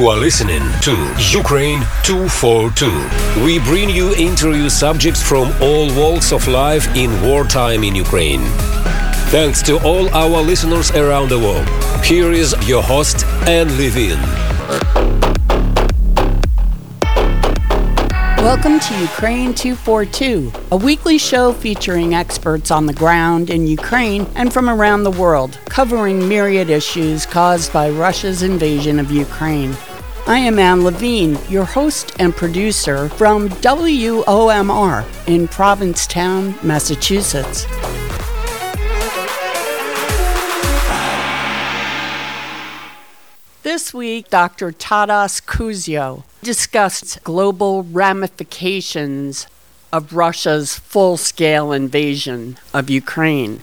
You are listening to Ukraine 242. We bring you interview subjects from all walks of life in wartime in Ukraine. Thanks to all our listeners around the world. Here is your host, Anne Levine. Welcome to Ukraine 242, a weekly show featuring experts on the ground in Ukraine and from around the world, covering myriad issues caused by Russia's invasion of Ukraine. I am Anne Levine, your host and producer from WOMR in Provincetown, Massachusetts. This week, Dr. Taras Kuzio discussed global ramifications of Russia's full scale invasion of Ukraine.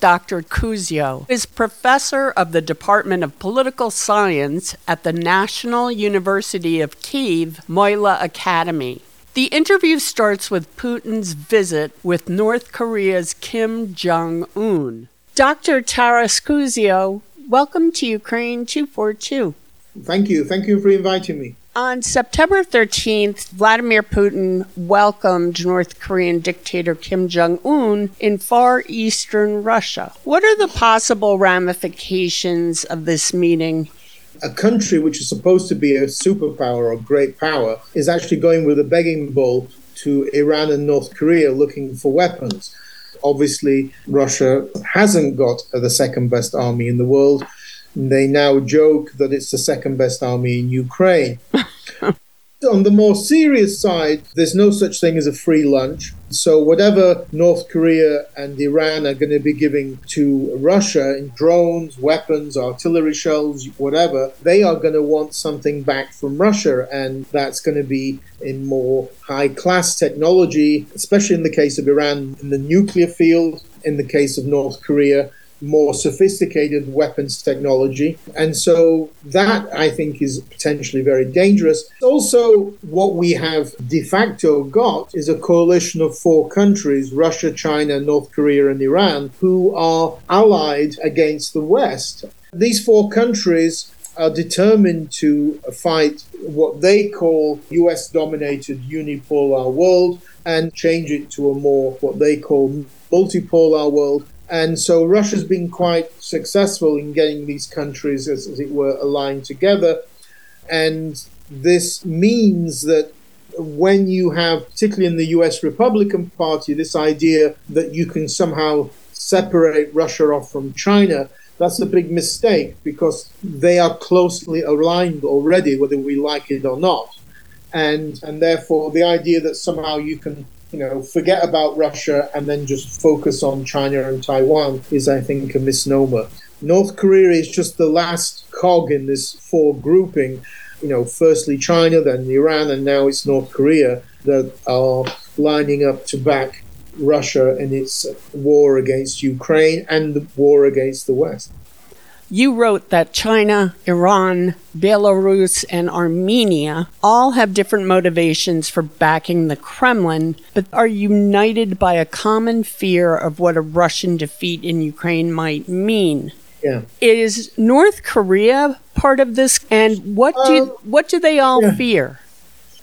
Dr. Kuzio is professor of the Department of Political Science at the National University of Kiev Mohyla Academy. The interview starts with Putin's visit with North Korea's Kim Jong un. Dr. Taras Kuzio, welcome to Ukraine 242. Thank you. Thank you for inviting me. On September 13th, Vladimir Putin welcomed North Korean dictator Kim Jong un in far eastern Russia. What are the possible ramifications of this meeting? A country which is supposed to be a superpower or great power is actually going with a begging bowl to Iran and North Korea looking for weapons. Obviously, Russia hasn't got the second best army in the world they now joke that it's the second best army in Ukraine. On the more serious side, there's no such thing as a free lunch. So, whatever North Korea and Iran are going to be giving to Russia in drones, weapons, artillery shells, whatever, they are going to want something back from Russia. And that's going to be in more high class technology, especially in the case of Iran in the nuclear field, in the case of North Korea more sophisticated weapons technology. And so that I think is potentially very dangerous. Also, what we have de facto got is a coalition of four countries Russia, China, North Korea, and Iran who are allied against the West. These four countries are determined to fight what they call US dominated unipolar world and change it to a more what they call multipolar world and so Russia's been quite successful in getting these countries, as, as, it were, aligned together. And this means that when you have, particularly in the US Republican Party, this idea that you can somehow separate Russia off from China, that's a big mistake because they are closely aligned already, whether we like it or not. And, and therefore, the idea that somehow you can you know, forget about Russia and then just focus on China and Taiwan is, I think, a misnomer. North Korea is just the last cog in this four grouping. You know, firstly China, then Iran, and now it's North Korea that are lining up to back Russia in its war against Ukraine and the war against the West. You wrote that China, Iran, Belarus, and Armenia all have different motivations for backing the Kremlin, but are united by a common fear of what a Russian defeat in Ukraine might mean. Yeah. Is North Korea part of this, and what do um, what do they all yeah. fear?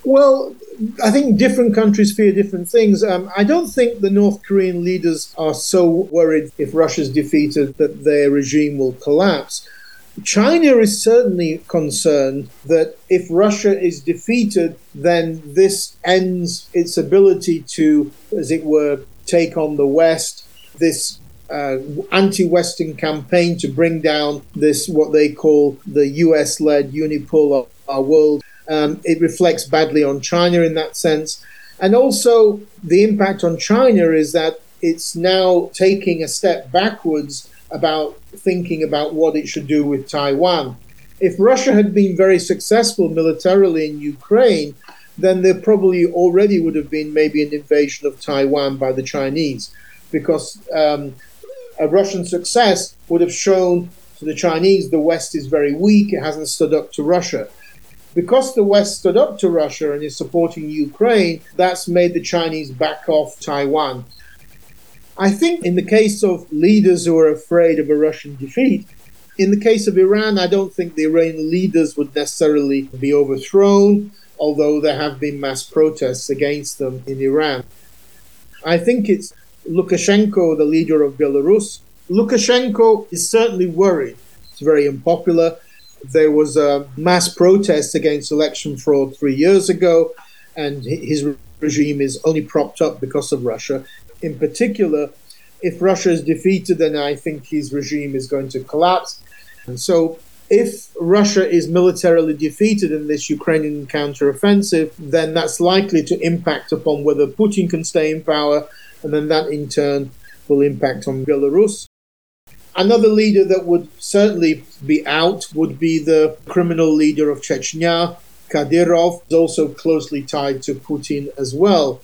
Well, I think different countries fear different things. Um, I don't think the North Korean leaders are so worried if Russia's defeated that their regime will collapse. China is certainly concerned that if Russia is defeated, then this ends its ability to, as it were, take on the West. This uh, anti-Western campaign to bring down this what they call the U.S.-led unipolar world um, it reflects badly on China in that sense. And also, the impact on China is that it's now taking a step backwards about thinking about what it should do with Taiwan. If Russia had been very successful militarily in Ukraine, then there probably already would have been maybe an invasion of Taiwan by the Chinese, because um, a Russian success would have shown to the Chinese the West is very weak, it hasn't stood up to Russia because the West stood up to Russia and is supporting Ukraine, that's made the Chinese back off Taiwan. I think in the case of leaders who are afraid of a Russian defeat, In the case of Iran, I don't think the Iranian leaders would necessarily be overthrown, although there have been mass protests against them in Iran. I think it's Lukashenko, the leader of Belarus. Lukashenko is certainly worried. It's very unpopular. There was a mass protest against election fraud three years ago, and his regime is only propped up because of Russia. In particular, if Russia is defeated, then I think his regime is going to collapse. And so, if Russia is militarily defeated in this Ukrainian counteroffensive, then that's likely to impact upon whether Putin can stay in power, and then that in turn will impact on Belarus. Another leader that would certainly be out would be the criminal leader of Chechnya, Kadyrov, who's also closely tied to Putin as well.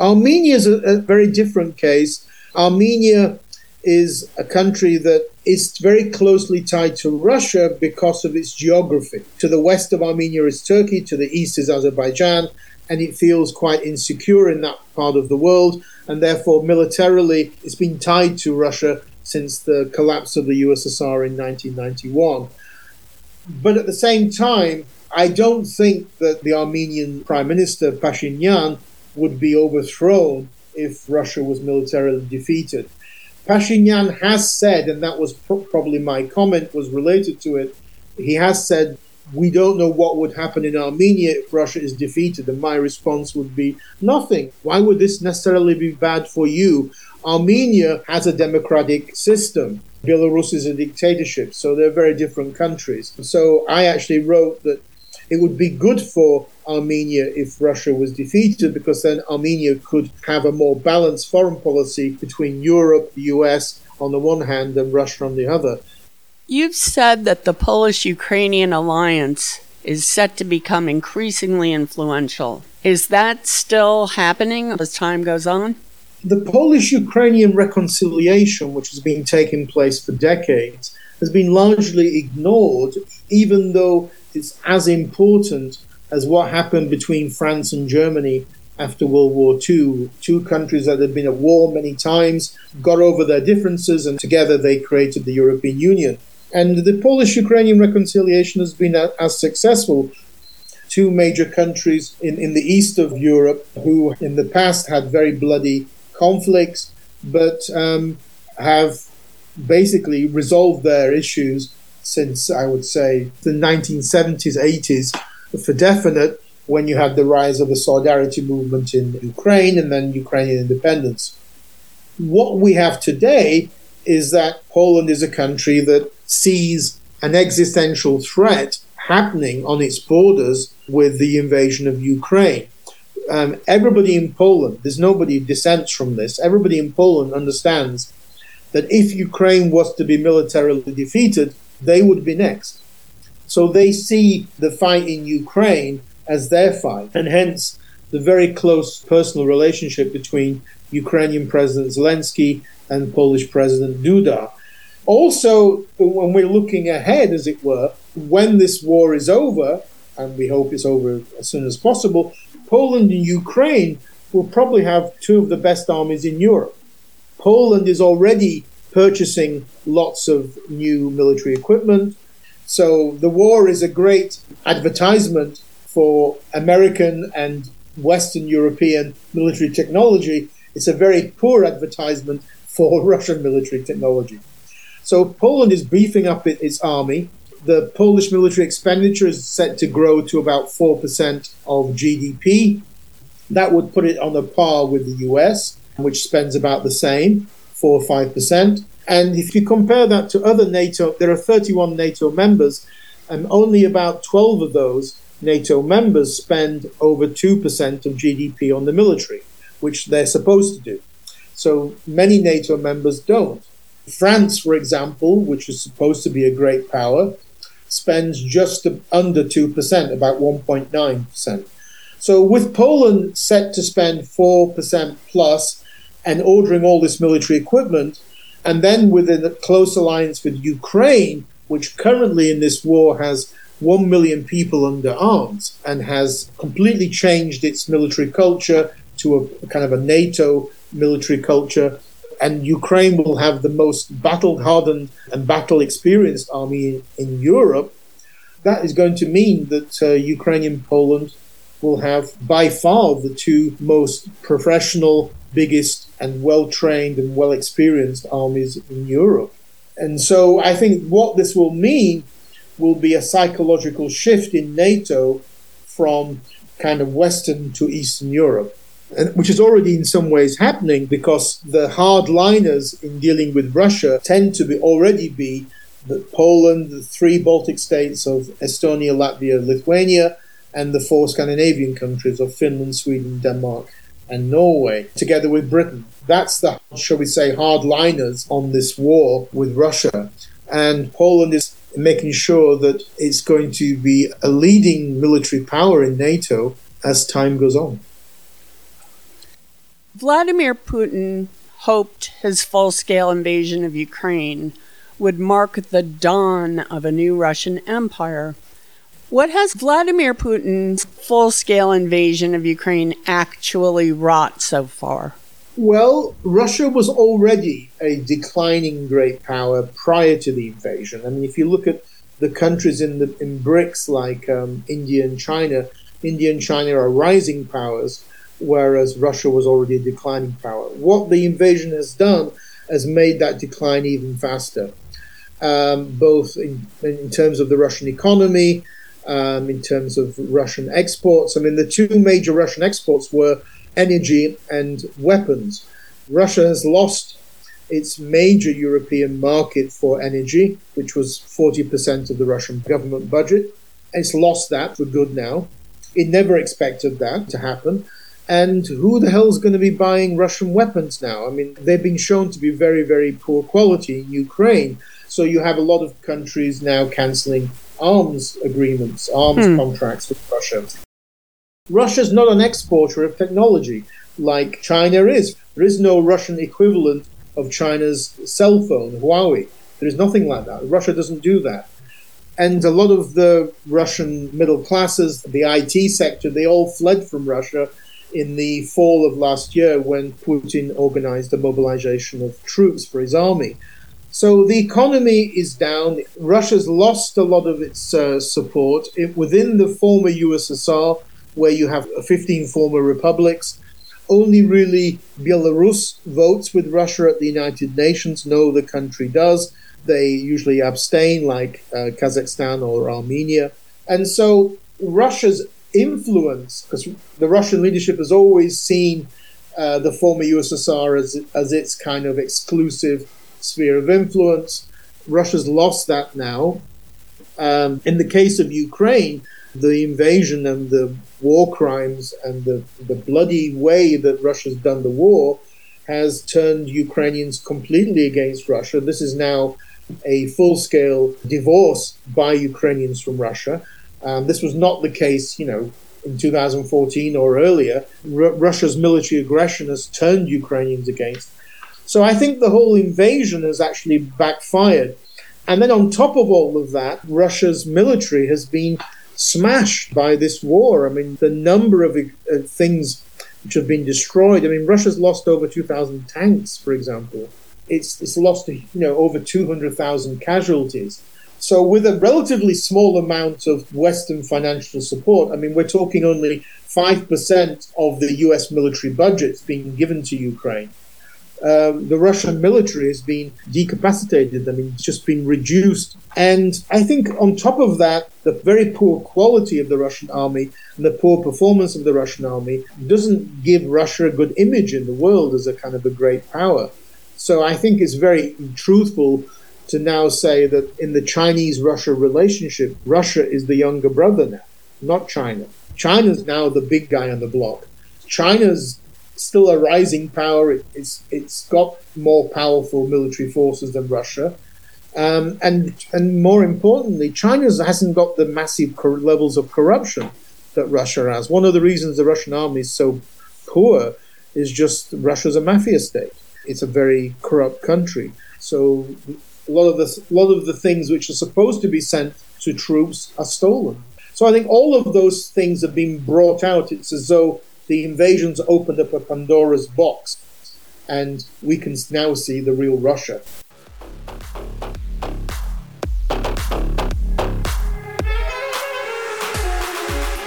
Armenia is a, a very different case. Armenia is a country that is very closely tied to Russia because of its geography. To the west of Armenia is Turkey, to the east is Azerbaijan, and it feels quite insecure in that part of the world, and therefore militarily it's been tied to Russia since the collapse of the USSR in 1991. But at the same time, I don't think that the Armenian Prime Minister Pashinyan would be overthrown if Russia was militarily defeated. Pashinyan has said, and that was pro- probably my comment was related to it, he has said, we don't know what would happen in Armenia if Russia is defeated. And my response would be, nothing. Why would this necessarily be bad for you? Armenia has a democratic system. Belarus is a dictatorship, so they're very different countries. So I actually wrote that it would be good for Armenia if Russia was defeated, because then Armenia could have a more balanced foreign policy between Europe, the US on the one hand, and Russia on the other. You've said that the Polish Ukrainian alliance is set to become increasingly influential. Is that still happening as time goes on? The Polish Ukrainian reconciliation, which has been taking place for decades, has been largely ignored, even though it's as important as what happened between France and Germany after World War II. Two countries that had been at war many times got over their differences and together they created the European Union. And the Polish Ukrainian reconciliation has been as successful. Two major countries in, in the east of Europe who in the past had very bloody conflicts but um, have basically resolved their issues since I would say the 1970s, 80s for definite when you had the rise of the solidarity movement in Ukraine and then Ukrainian independence. What we have today is that Poland is a country that sees an existential threat happening on its borders with the invasion of Ukraine. Um, everybody in Poland, there's nobody dissents from this, everybody in Poland understands that if Ukraine was to be militarily defeated, they would be next. So they see the fight in Ukraine as their fight, and hence the very close personal relationship between Ukrainian President Zelensky and Polish President Duda. Also, when we're looking ahead, as it were, when this war is over, and we hope it's over as soon as possible, Poland and Ukraine will probably have two of the best armies in Europe. Poland is already purchasing lots of new military equipment. So the war is a great advertisement for American and Western European military technology. It's a very poor advertisement for Russian military technology. So Poland is beefing up its army. The Polish military expenditure is set to grow to about 4% of GDP. That would put it on a par with the US, which spends about the same. 4 or 5%. And if you compare that to other NATO, there are 31 NATO members, and only about 12 of those NATO members spend over 2% of GDP on the military, which they're supposed to do. So many NATO members don't. France, for example, which is supposed to be a great power, spends just under 2%, about 1.9%. So with Poland set to spend 4% plus and ordering all this military equipment, and then within a close alliance with Ukraine, which currently in this war has 1 million people under arms and has completely changed its military culture to a kind of a NATO military culture and Ukraine will have the most battle hardened and battle experienced army in, Europe, that is going to mean that uh, Ukrainian Poland will have by far the two most professional, biggest, and well trained and well experienced armies in Europe. And so I think what this will mean will be a psychological shift in NATO from kind of Western to Eastern Europe which is already in some ways happening because the hardliners in dealing with Russia tend to be already be the Poland, the three Baltic states of Estonia, Latvia, Lithuania, and the four Scandinavian countries of Finland, Sweden, Denmark, and Norway, together with Britain. That's the, shall we say, hardliners on this war with Russia. And Poland is making sure that it's going to be a leading military power in NATO as time goes on. Vladimir Putin hoped his full scale invasion of Ukraine would mark the dawn of a new Russian empire. What has Vladimir Putin's full scale invasion of Ukraine actually wrought so far? Well, Russia was already a declining great power prior to the invasion. I mean, if you look at the countries in the in BRICS like um, India and China, India and China are rising powers whereas Russia was already a declining power. What the invasion has done has made that decline even faster, um, both in, in terms of the Russian economy, um, in terms of Russian exports. I mean, the two major Russian exports were energy and weapons. Russia has lost its major European market for energy, which was 40% of the Russian government budget. It's lost that for good now. It never expected that to happen. And who the hell is going to be buying Russian weapons now? I mean, they've been shown to be very, very poor quality in Ukraine. So you have a lot of countries now canceling arms agreements, arms hmm. contracts with Russia. Russia's not an exporter of technology like China is. There is no Russian equivalent of China's cell phone, Huawei. There is nothing like that. Russia doesn't do that. And a lot of the Russian middle classes, the IT sector, they all fled from Russia in the fall of last year when Putin organized a mobilization of troops for his army. So the economy is down. Russia's lost a lot of its uh, support it, within the former USSR, where you have 15 former republics. Only really Belarus votes with Russia at the United Nations. No, the country does. They usually abstain, like uh, Kazakhstan or Armenia. And so Russia's influence, because the Russian leadership has always seen uh, the former USSR as, as its kind of exclusive sphere of influence. Russia's lost that now. Um, in the case of Ukraine, the invasion and the war crimes and the, the bloody way that Russia's done the war has turned Ukrainians completely against Russia. This is now a full scale divorce by Ukrainians from Russia. Um, this was not the case, you know, in 2014 or earlier. R- Russia's military aggression has turned Ukrainians against. So I think the whole invasion has actually backfired. And then on top of all of that, Russia's military has been smashed by this war. I mean, the number of uh, things which have been destroyed. I mean, Russia's lost over 2,000 tanks, for example. It's, it's lost, you know, over 200,000 casualties. So, with a relatively small amount of Western financial support, I mean, we're talking only 5% of the US military budget being given to Ukraine. Um, the Russian military has been decapacitated. I mean, it's just been reduced. And I think on top of that, the very poor quality of the Russian army and the poor performance of the Russian army doesn't give Russia a good image in the world as a kind of a great power. So I think it's very truthful to now say that in the Chinese Russia relationship, Russia is the younger brother now, not China. China's now the big guy on the block. China's still a rising power. it's it's got more powerful military forces than Russia, um, and and more importantly, China hasn't got the massive cor- levels of corruption that Russia has. One of the reasons the Russian army is so poor is just Russia's a mafia state. It's a very corrupt country. So a lot of the lot of the things which are supposed to be sent to troops are stolen. So I think all of those things have been brought out. It's as though the invasions opened up a Pandora's box, and we can now see the real Russia.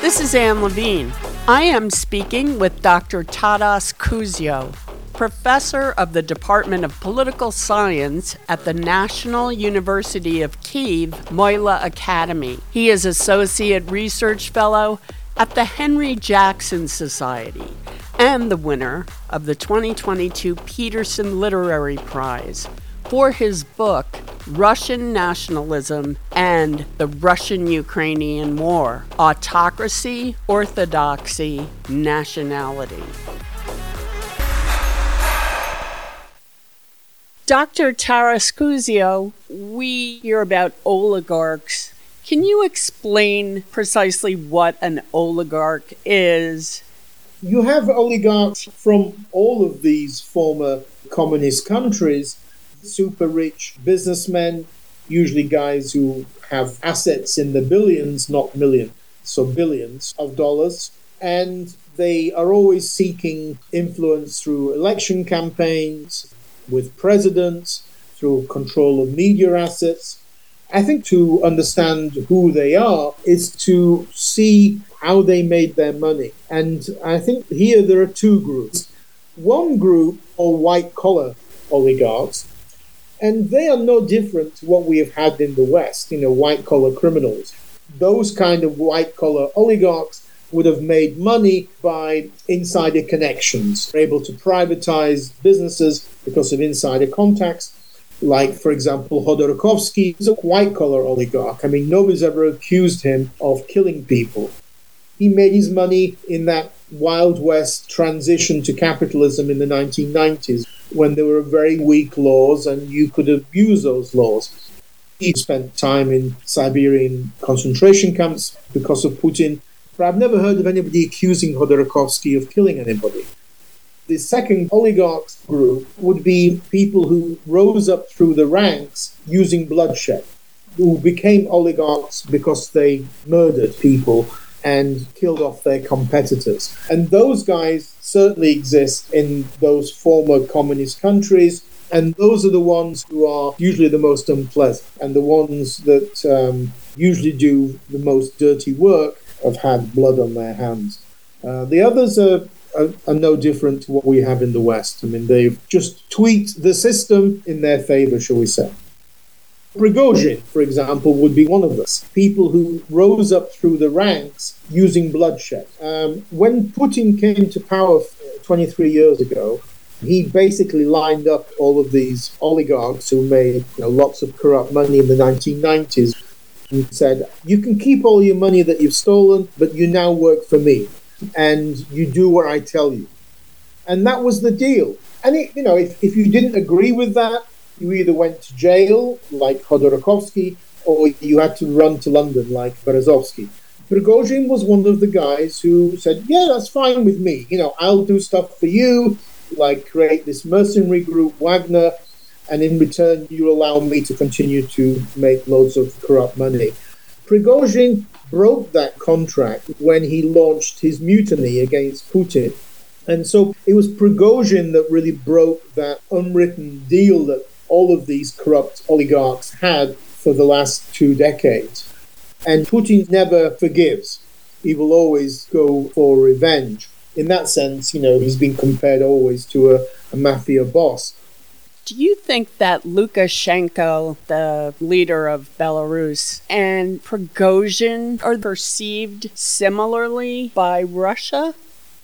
This is Anne Levine. I am speaking with Dr. Taras Kuzio, professor of the Department of Political Science at the National University of Kiev Mohyla Academy. He is Associate Research Fellow at the Henry Jackson Society and the winner of the 2022 Peterson Literary Prize for his book, Russian Nationalism and the Russian Ukrainian War Autocracy, Orthodoxy, Nationality. Dr. Taras Kuzio, we hear about oligarchs. Can you explain precisely what an oligarch is? You have oligarchs from all of these former communist countries super rich businessmen, usually guys who have assets in the billions, not millions, so billions of dollars. And they are always seeking influence through election campaigns, with presidents, through control of media assets. I think to understand who they are is to see how they made their money. And I think here there are two groups. One group are white collar oligarchs, and they are no different to what we have had in the West, you know, white collar criminals. Those kind of white collar oligarchs would have made money by insider connections, able to privatize businesses because of insider contacts. Like, for example, Khodorkovsky is a white collar oligarch. I mean, nobody's ever accused him of killing people. He made his money in that Wild West transition to capitalism in the 1990s when there were very weak laws and you could abuse those laws. He spent time in Siberian concentration camps because of Putin, but I've never heard of anybody accusing Khodorkovsky of killing anybody. The second oligarchs group would be people who rose up through the ranks using bloodshed, who became oligarchs because they murdered people and killed off their competitors. And those guys certainly exist in those former communist countries. And those are the ones who are usually the most unpleasant and the ones that um, usually do the most dirty work have had blood on their hands. Uh, the others are, are, are, no different to what we have in the West. I mean, they've just tweaked the system in their favor, shall we say. Prigozhin, for example, would be one of us. People who rose up through the ranks using bloodshed. Um, when Putin came to power 23 years ago, he basically lined up all of these oligarchs who made you know, lots of corrupt money in the 1990s and said, You can keep all your money that you've stolen, but you now work for me and you do what I tell you. And that was the deal. And it, you know, if, if you didn't agree with that, you either went to jail, like Khodorkovsky, or you had to run to London, like Berezovsky. Prigozhin was one of the guys who said, Yeah, that's fine with me. You know, I'll do stuff for you, like create this mercenary group, Wagner, and in return, you allow me to continue to make loads of corrupt money. Prigozhin broke that contract when he launched his mutiny against Putin. And so it was Prigozhin that really broke that unwritten deal that all of these corrupt oligarchs had for the last two decades. And Putin never forgives. He will always go for revenge. In that sense, you know, he's been compared always to a, a mafia boss. Do you think that Lukashenko, the leader of Belarus, and Prigozhin are perceived similarly by Russia?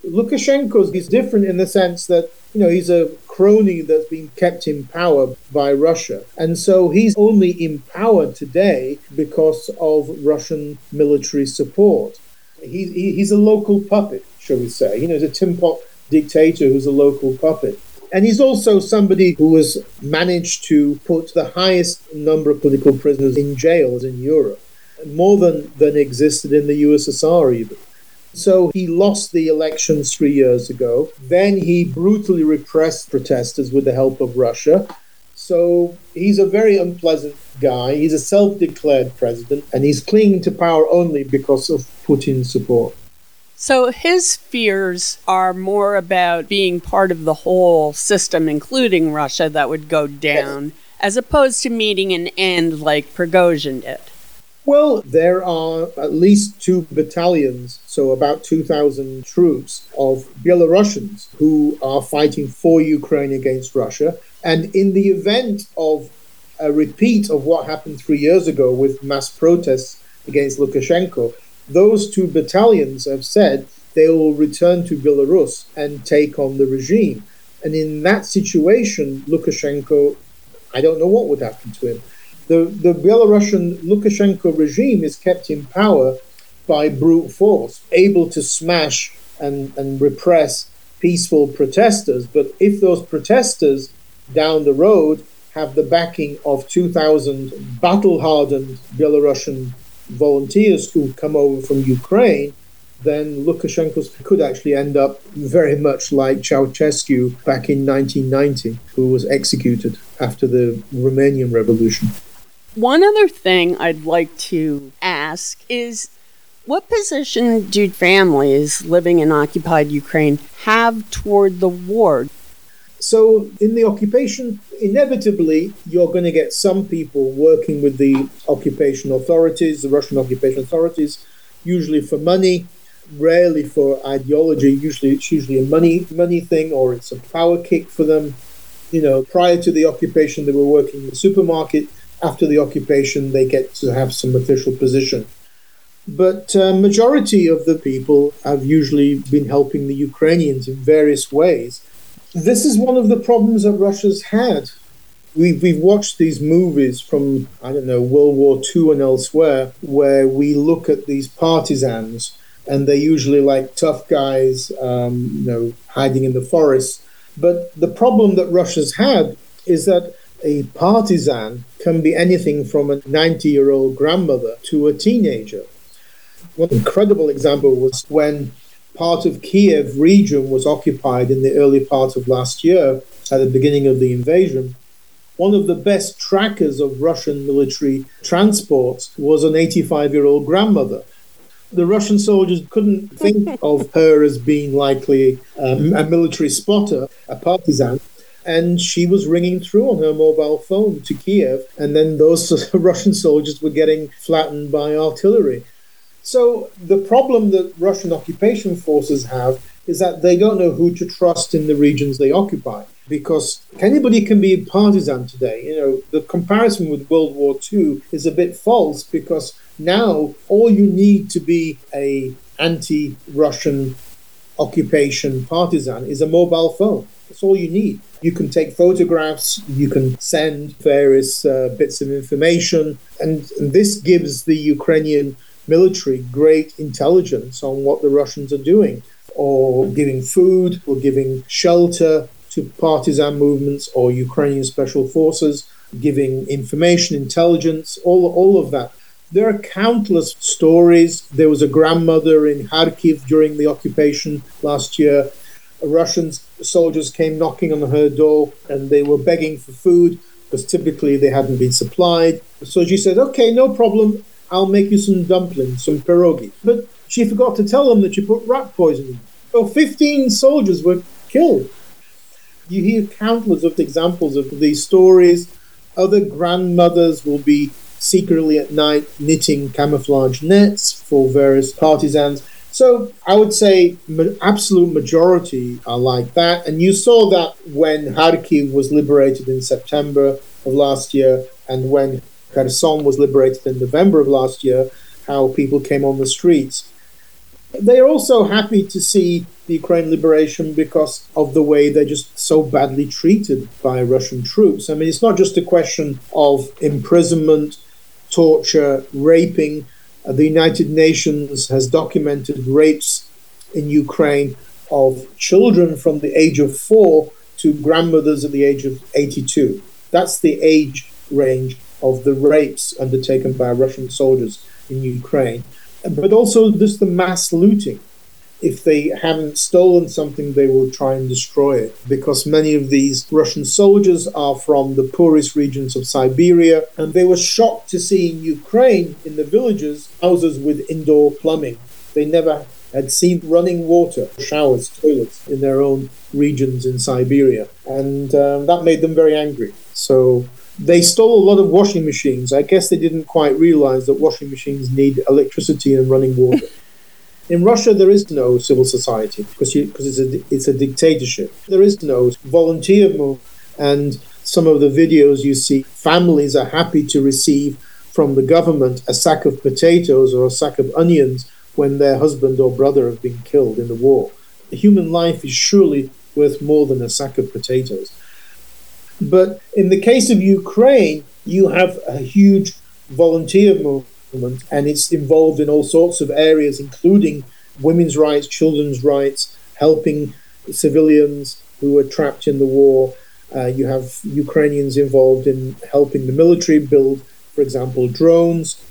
Lukashenko is different in the sense that, you know, he's a crony that's been kept in power by Russia. And so he's only in power today because of Russian military support. He, he, he's a local puppet, shall we say. You know, he's a tin pot dictator who's a local puppet. And he's also somebody who has managed to put the highest number of political prisoners in jails in Europe, more than, than existed in the USSR even. So he lost the elections three years ago. Then he brutally repressed protesters with the help of Russia. So he's a very unpleasant guy. He's a self declared president, and he's clinging to power only because of Putin's support. So his fears are more about being part of the whole system, including Russia, that would go down, as opposed to meeting an end like Prigozhin did. Well, there are at least two battalions, so about 2,000 troops of Belarusians who are fighting for Ukraine against Russia. And in the event of a repeat of what happened three years ago with mass protests against Lukashenko, those two battalions have said they will return to Belarus and take on the regime. And in that situation, Lukashenko, I don't know what would happen to him. The, the Belarusian Lukashenko regime is kept in power by brute force, able to smash and, and repress peaceful protesters. But if those protesters down the road have the backing of 2,000 battle hardened Belarusian volunteers who come over from Ukraine, then Lukashenko could actually end up very much like Ceausescu back in 1990, who was executed after the Romanian Revolution. One other thing I'd like to ask is what position do families living in occupied Ukraine have toward the war? So, in the occupation, inevitably, you're going to get some people working with the occupation authorities, the Russian occupation authorities, usually for money, rarely for ideology. Usually, it's usually a money money thing or it's a power kick for them. You know, prior to the occupation, they were working in the supermarket. After the occupation, they get to have some official position. But uh, majority of the people have usually been helping the Ukrainians in various ways this is one of the problems that Russia's had. We've, we've watched these movies from, I don't know, World War II and elsewhere, where we look at these partisans, and they're usually like tough guys, um, you know, hiding in the forest. But the problem that Russia's had is that a partisan can be anything from a 90 year old grandmother to a teenager. One incredible example was when part of Kiev region was occupied in the early part of last year, at the beginning of the invasion. One of the best trackers of Russian military transports was an 85 year old grandmother. The Russian soldiers couldn't think of her as being likely um, a military spotter, a partisan. And she was ringing through on her mobile phone to Kiev, and then those Russian soldiers were getting flattened by artillery. So the problem that Russian occupation forces have is that they don't know who to trust in the regions they occupy because anybody can be a partisan today. You know, the comparison with World War II is a bit false because now all you need to be a anti-Russian occupation partisan is a mobile phone. That's all you need. You can take photographs, you can send various uh, bits of information, and, and this gives the Ukrainian military great intelligence on what the Russians are doing, or giving food, or giving shelter to partisan movements or Ukrainian special forces, giving information, intelligence, all, all of that. There are countless stories. There was a grandmother in Kharkiv during the occupation last year. Russian soldiers came knocking on her door and they were begging for food because typically they hadn't been supplied. So she said, Okay, no problem. I'll make you some dumplings, some pierogi. But she forgot to tell them that she put rat poison in. So 15 soldiers were killed. You hear countless of examples of these stories. Other grandmothers will be secretly at night knitting camouflage nets for various partisans. So I would say absolute majority are like that. And you saw that when Kharkiv was liberated in September of last year and when Kherson was liberated in November of last year, how people came on the streets. They're also happy to see the Ukraine liberation because of the way they're just so badly treated by Russian troops. I mean, it's not just a question of imprisonment, torture, raping. The United Nations has documented rapes in Ukraine of children from the age of four to grandmothers at the age of 82. That's the age range of the rapes undertaken by Russian soldiers in Ukraine, but also just the mass looting. If they haven't stolen something, they will try and destroy it because many of these Russian soldiers are from the poorest regions of Siberia, and they were shocked to see in Ukraine, in the villages, houses with indoor plumbing. They never had seen running water, showers, toilets in their own regions in Siberia. And um, that made them very angry. So they stole a lot of washing machines. I guess they didn't quite realize that washing machines need electricity and running water. In Russia, there is no civil society because because it's a it's a dictatorship. There is no volunteer movement, and some of the videos you see, families are happy to receive from the government a sack of potatoes or a sack of onions when their husband or brother have been killed in the war. A human life is surely worth more than a sack of potatoes. But in the case of Ukraine, you have a huge volunteer movement, and it's involved in all sorts of areas, including women's rights, children's rights, helping civilians who were trapped in the war. Uh, you have Ukrainians involved in helping the military build, for example, drones.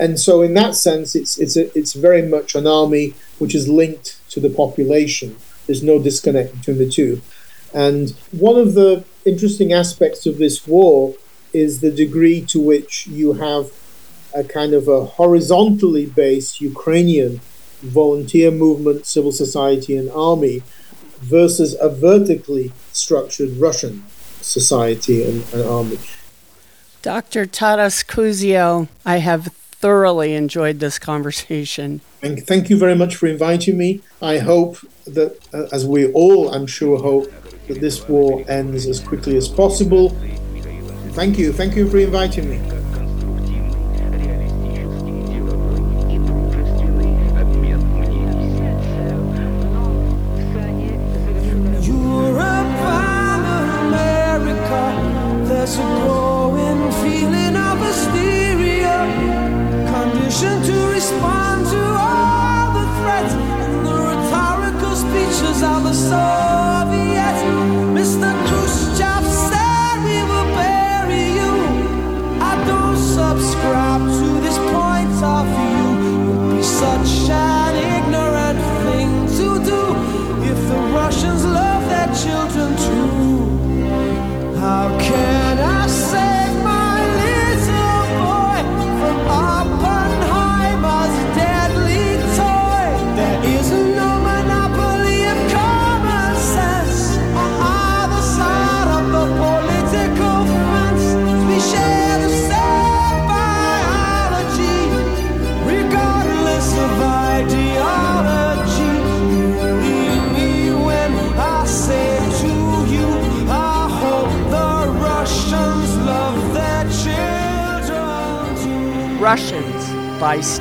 And so, in that sense, it's it's a, it's very much an army which is linked to the population. There's no disconnect between the two. And one of the interesting aspects of this war is the degree to which you have a kind of a horizontally based Ukrainian volunteer movement, civil society, and army versus a vertically structured Russian society and, and army. Dr. Taras Kuzio, I have thoroughly enjoyed this conversation. And thank you very much for inviting me. I hope that, uh, as we all, I'm sure, hope that this war ends as quickly as possible. Thank you. Thank you for inviting me.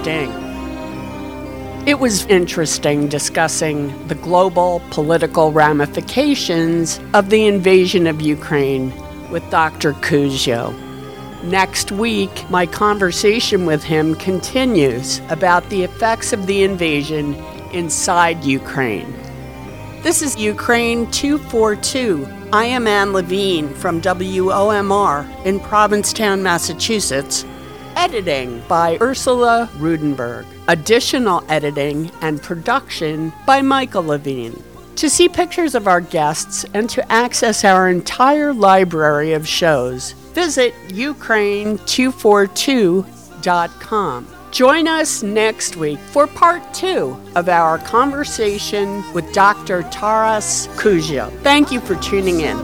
By Sting. It was interesting discussing the global political ramifications of the invasion of Ukraine with Dr. Kuzio. Next week, my conversation with him continues about the effects of the invasion inside Ukraine. This is Ukraine 242. I am Anne Levine from WOMR in Provincetown, Massachusetts Editing by Ursula Rudenberg. Additional editing and production by Michael Levine. To see pictures of our guests and to access our entire library of shows, visit Ukraine242.com. Join us next week for part two of our conversation with Dr. Taras Kuzio. Thank you for tuning in.